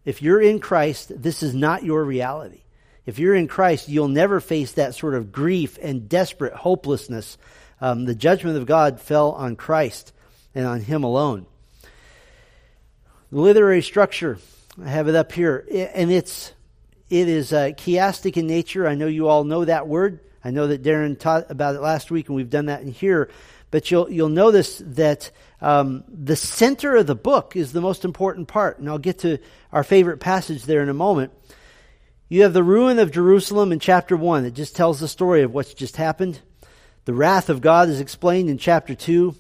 If you're in Christ, this is not your reality. If you're in Christ, you'll never face that sort of grief and desperate hopelessness. Um, the judgment of God fell on Christ and on Him alone. The literary structure, I have it up here, and it's it is uh, chiastic in nature. I know you all know that word. I know that Darren taught about it last week, and we've done that in here. But you'll you'll notice that um, the center of the book is the most important part, and I'll get to our favorite passage there in a moment. You have the ruin of Jerusalem in chapter one. It just tells the story of what's just happened. The wrath of God is explained in chapter two.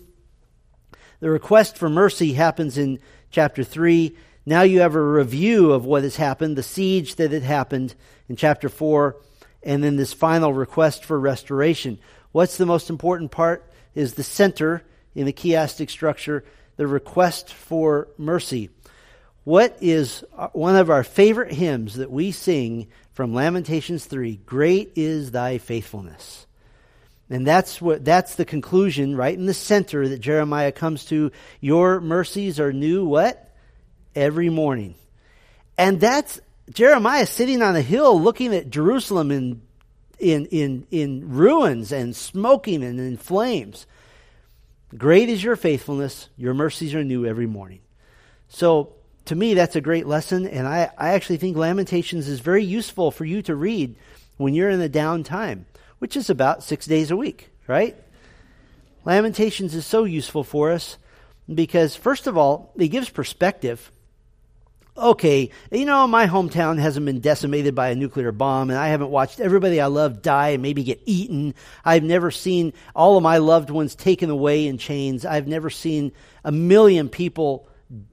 The request for mercy happens in chapter three. Now you have a review of what has happened, the siege that had happened in chapter 4, and then this final request for restoration. What's the most important part is the center in the chiastic structure, the request for mercy. What is uh, one of our favorite hymns that we sing from Lamentations 3? Great is thy faithfulness. And that's what that's the conclusion right in the center that Jeremiah comes to. Your mercies are new what? every morning. And that's Jeremiah sitting on a hill looking at Jerusalem in, in, in, in ruins and smoking and in flames. Great is your faithfulness. Your mercies are new every morning. So to me, that's a great lesson, and I, I actually think Lamentations is very useful for you to read when you're in a down downtime, which is about six days a week, right? Lamentations is so useful for us because, first of all, it gives perspective. Okay, you know, my hometown hasn't been decimated by a nuclear bomb, and I haven't watched everybody I love die and maybe get eaten. I've never seen all of my loved ones taken away in chains. I've never seen a million people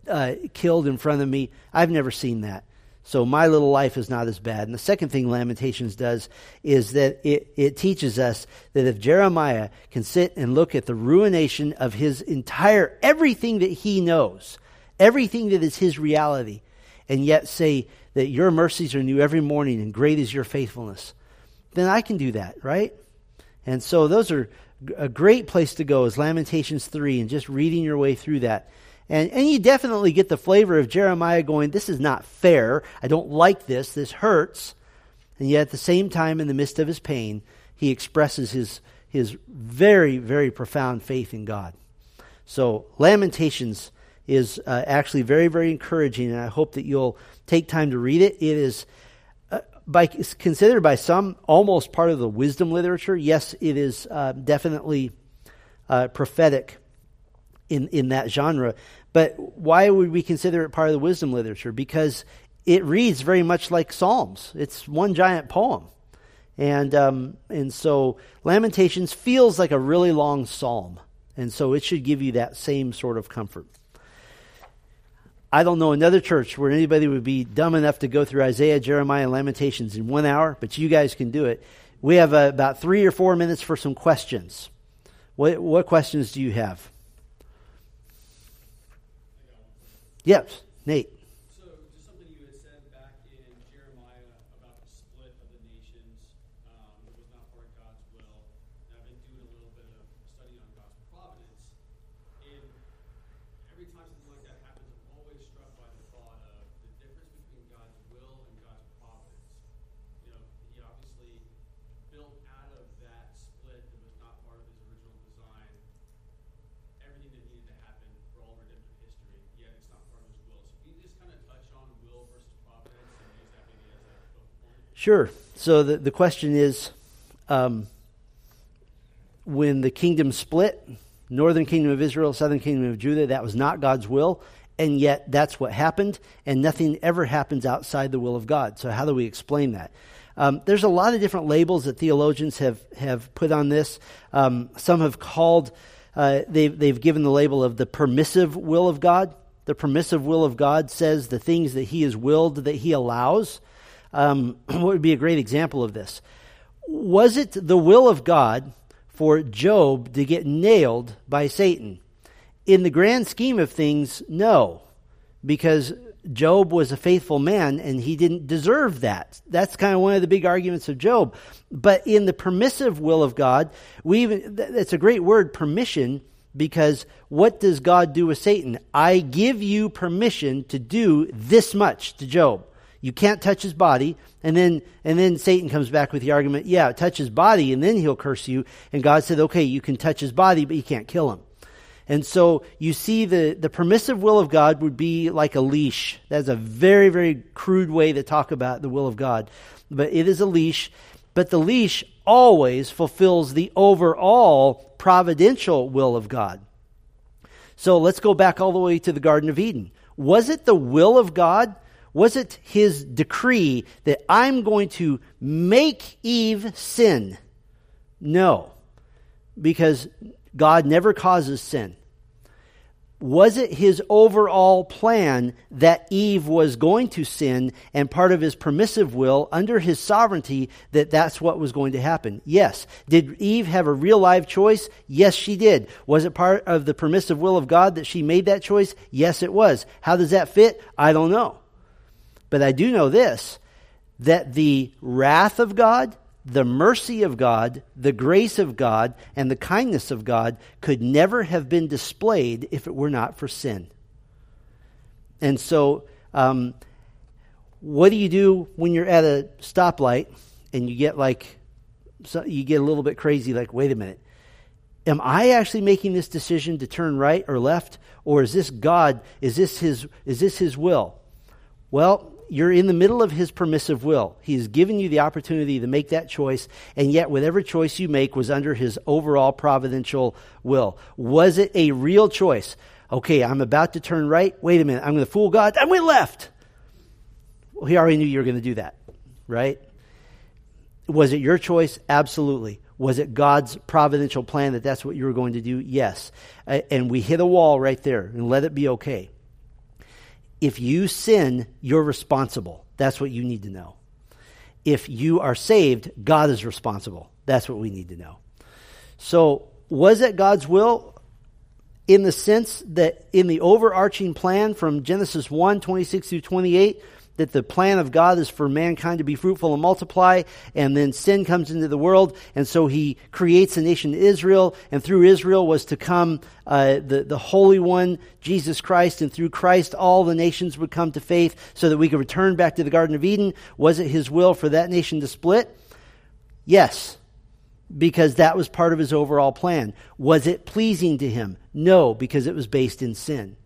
uh, killed in front of me. I've never seen that. So my little life is not as bad. And the second thing Lamentations does is that it, it teaches us that if Jeremiah can sit and look at the ruination of his entire, everything that he knows, everything that is his reality, and yet say that your mercies are new every morning and great is your faithfulness, then I can do that, right? And so those are a great place to go is Lamentations 3 and just reading your way through that and, and you definitely get the flavor of Jeremiah going, This is not fair. I don't like this. This hurts. And yet, at the same time, in the midst of his pain, he expresses his, his very, very profound faith in God. So, Lamentations is uh, actually very, very encouraging, and I hope that you'll take time to read it. It is uh, by, considered by some almost part of the wisdom literature. Yes, it is uh, definitely uh, prophetic in, in that genre. But why would we consider it part of the wisdom literature? Because it reads very much like Psalms. It's one giant poem. And, um, and so Lamentations feels like a really long psalm. And so it should give you that same sort of comfort. I don't know another church where anybody would be dumb enough to go through Isaiah, Jeremiah, and Lamentations in one hour, but you guys can do it. We have uh, about three or four minutes for some questions. What, what questions do you have? Yes, Nate. So, just something you had said back in Jeremiah about the split of the nations. Um, it was not part of God's will. And I've been doing a little bit of study on God's providence. And every time something like that happens, I'm always struck by the thought of the difference between God's will and God's providence. You know, He obviously built out of that split that was not part of His original design everything that needed to happen for all redemptive history, yet it's not part of his will. So can you just kind of touch on will versus providence and use that maybe as a focal point? Sure. So the, the question is um, when the kingdom split, northern kingdom of Israel, southern kingdom of Judah, that was not God's will. And yet that's what happened, and nothing ever happens outside the will of God. So, how do we explain that? Um, there's a lot of different labels that theologians have, have put on this. Um, some have called uh, they've, they've given the label of the permissive will of God. The permissive will of God says the things that He has willed that He allows. Um, what would be a great example of this? Was it the will of God for Job to get nailed by Satan? In the grand scheme of things, no, because Job was a faithful man and he didn't deserve that. That's kind of one of the big arguments of Job. But in the permissive will of God, we even, it's a great word, permission, because what does God do with Satan? I give you permission to do this much to Job. You can't touch his body. And then, and then Satan comes back with the argument, yeah, touch his body and then he'll curse you. And God said, okay, you can touch his body, but you can't kill him. And so you see the, the permissive will of God would be like a leash. That's a very, very crude way to talk about the will of God. But it is a leash. But the leash always fulfills the overall providential will of God. So let's go back all the way to the Garden of Eden. Was it the will of God? Was it his decree that I'm going to make Eve sin? No, because God never causes sin was it his overall plan that Eve was going to sin and part of his permissive will under his sovereignty that that's what was going to happen? Yes. Did Eve have a real live choice? Yes, she did. Was it part of the permissive will of God that she made that choice? Yes, it was. How does that fit? I don't know. But I do know this that the wrath of God the mercy of God, the grace of God, and the kindness of God could never have been displayed if it were not for sin. And so, um, what do you do when you're at a stoplight and you get like, so you get a little bit crazy, like, wait a minute. am I actually making this decision to turn right or left? Or is this God, is this his, is this his will? Well, you're in the middle of his permissive will. He has given you the opportunity to make that choice, and yet whatever choice you make was under his overall providential will. Was it a real choice? Okay, I'm about to turn right. Wait a minute, I'm going to fool God. I went left. Well, he already knew you were going to do that, right? Was it your choice? Absolutely. Was it God's providential plan that that's what you were going to do? Yes. And we hit a wall right there and let it be okay. If you sin, you're responsible. That's what you need to know. If you are saved, God is responsible. That's what we need to know. So, was it God's will? In the sense that in the overarching plan from Genesis 1 26 through 28, that the plan of God is for mankind to be fruitful and multiply, and then sin comes into the world, and so he creates a nation Israel, and through Israel was to come uh, the, the Holy One, Jesus Christ, and through Christ all the nations would come to faith so that we could return back to the Garden of Eden. Was it his will for that nation to split? Yes because that was part of his overall plan. Was it pleasing to him? No, because it was based in sin.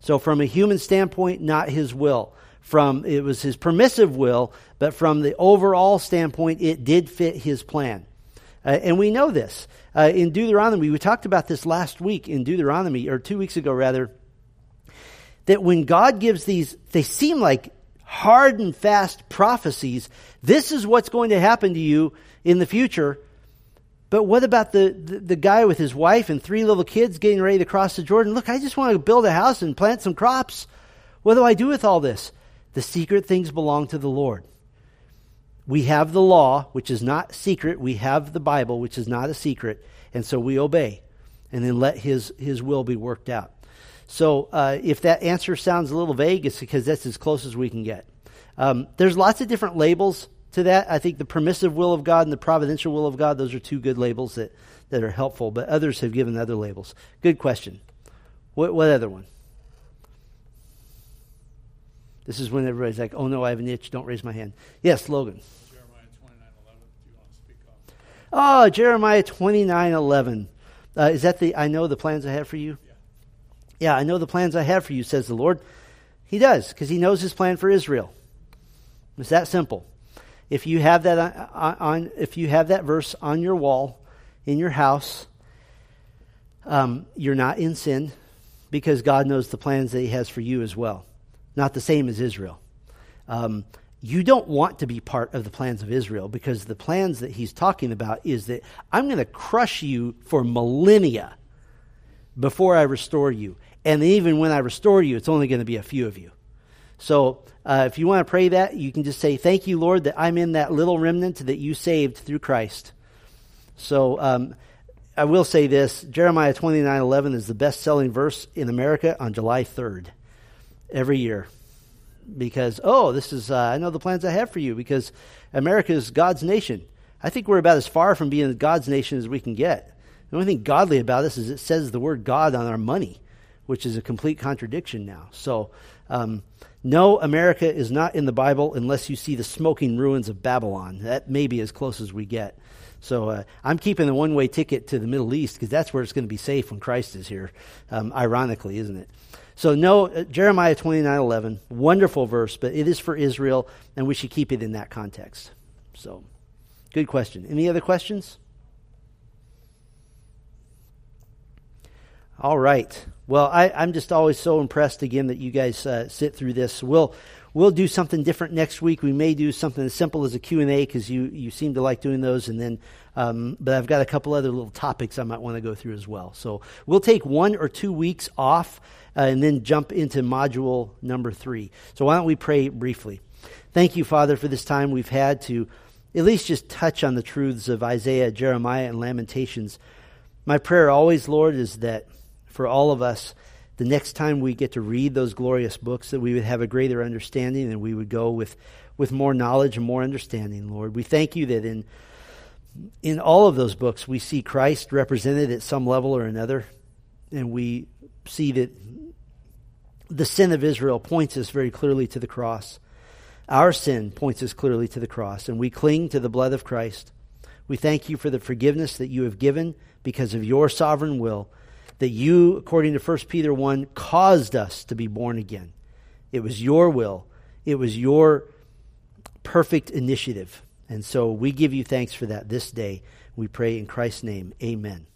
So, from a human standpoint, not his will from it was his permissive will, but from the overall standpoint, it did fit his plan. Uh, and we know this. Uh, in Deuteronomy, we talked about this last week in Deuteronomy, or two weeks ago rather, that when God gives these, they seem like hard and fast prophecies. This is what's going to happen to you in the future. But what about the, the, the, guy with his wife and three little kids getting ready to cross the Jordan? Look, I just want to build a house and plant some crops. What do I do with all this? The secret things belong to the Lord. We have the law, which is not secret. We have the Bible, which is not a secret. And so we obey. And then let His, his will be worked out. So uh, if that answer sounds a little vague, it's because that's as close as we can get. Um, there's lots of different labels to that. I think the permissive will of God and the providential will of God, those are two good labels that, that are helpful, but others have given other labels. Good question. What, what other one? This is when everybody's like, oh no, I have an itch. Don't raise my hand. Yes, Logan. Jeremiah 29 11. Do you want to speak up? Oh, Jeremiah 29 11. Uh, is that the, I know the plans I have for you? Yeah. Yeah, I know the plans I have for you, says the Lord. He does, because he knows his plan for Israel. It's that simple. If you have that on, on if you have that verse on your wall in your house, um, you're not in sin because God knows the plans that He has for you as well not the same as Israel. Um, you don't want to be part of the plans of Israel because the plans that he's talking about is that I'm going to crush you for millennia before I restore you. And even when I restore you, it's only going to be a few of you. So uh, if you want to pray that, you can just say, Thank you, Lord, that I'm in that little remnant that you saved through Christ. So um, I will say this Jeremiah 29 11 is the best selling verse in America on July 3rd every year because oh this is uh, i know the plans i have for you because america is god's nation. I think we're about as far from being god's nation as we can get. The only thing godly about this is it says the word god on our money which is a complete contradiction now. So um, no america is not in the bible unless you see the smoking ruins of babylon. That may be as close as we get. So uh, i'm keeping the one-way ticket to the middle east because that's where it's going to be safe when christ is here um, ironically isn't it so no, uh, Jeremiah 29, 11, wonderful verse, but it is for Israel, and we should keep it in that context. So, good question. Any other questions? All right. Well, I, am just always so impressed again that you guys uh, sit through this. We'll we'll do something different next week. We may do something as simple as a Q and A because you you seem to like doing those, and then um, but I've got a couple other little topics I might want to go through as well. So we'll take one or two weeks off uh, and then jump into module number three. So why don't we pray briefly? Thank you, Father, for this time we've had to at least just touch on the truths of Isaiah, Jeremiah, and Lamentations. My prayer always, Lord, is that for all of us, the next time we get to read those glorious books, that we would have a greater understanding and we would go with, with more knowledge and more understanding, Lord. We thank you that in, in all of those books we see Christ represented at some level or another, and we see that the sin of Israel points us very clearly to the cross. Our sin points us clearly to the cross, and we cling to the blood of Christ. We thank you for the forgiveness that you have given because of your sovereign will that you, according to 1 Peter 1, caused us to be born again. It was your will, it was your perfect initiative. And so we give you thanks for that this day. We pray in Christ's name. Amen.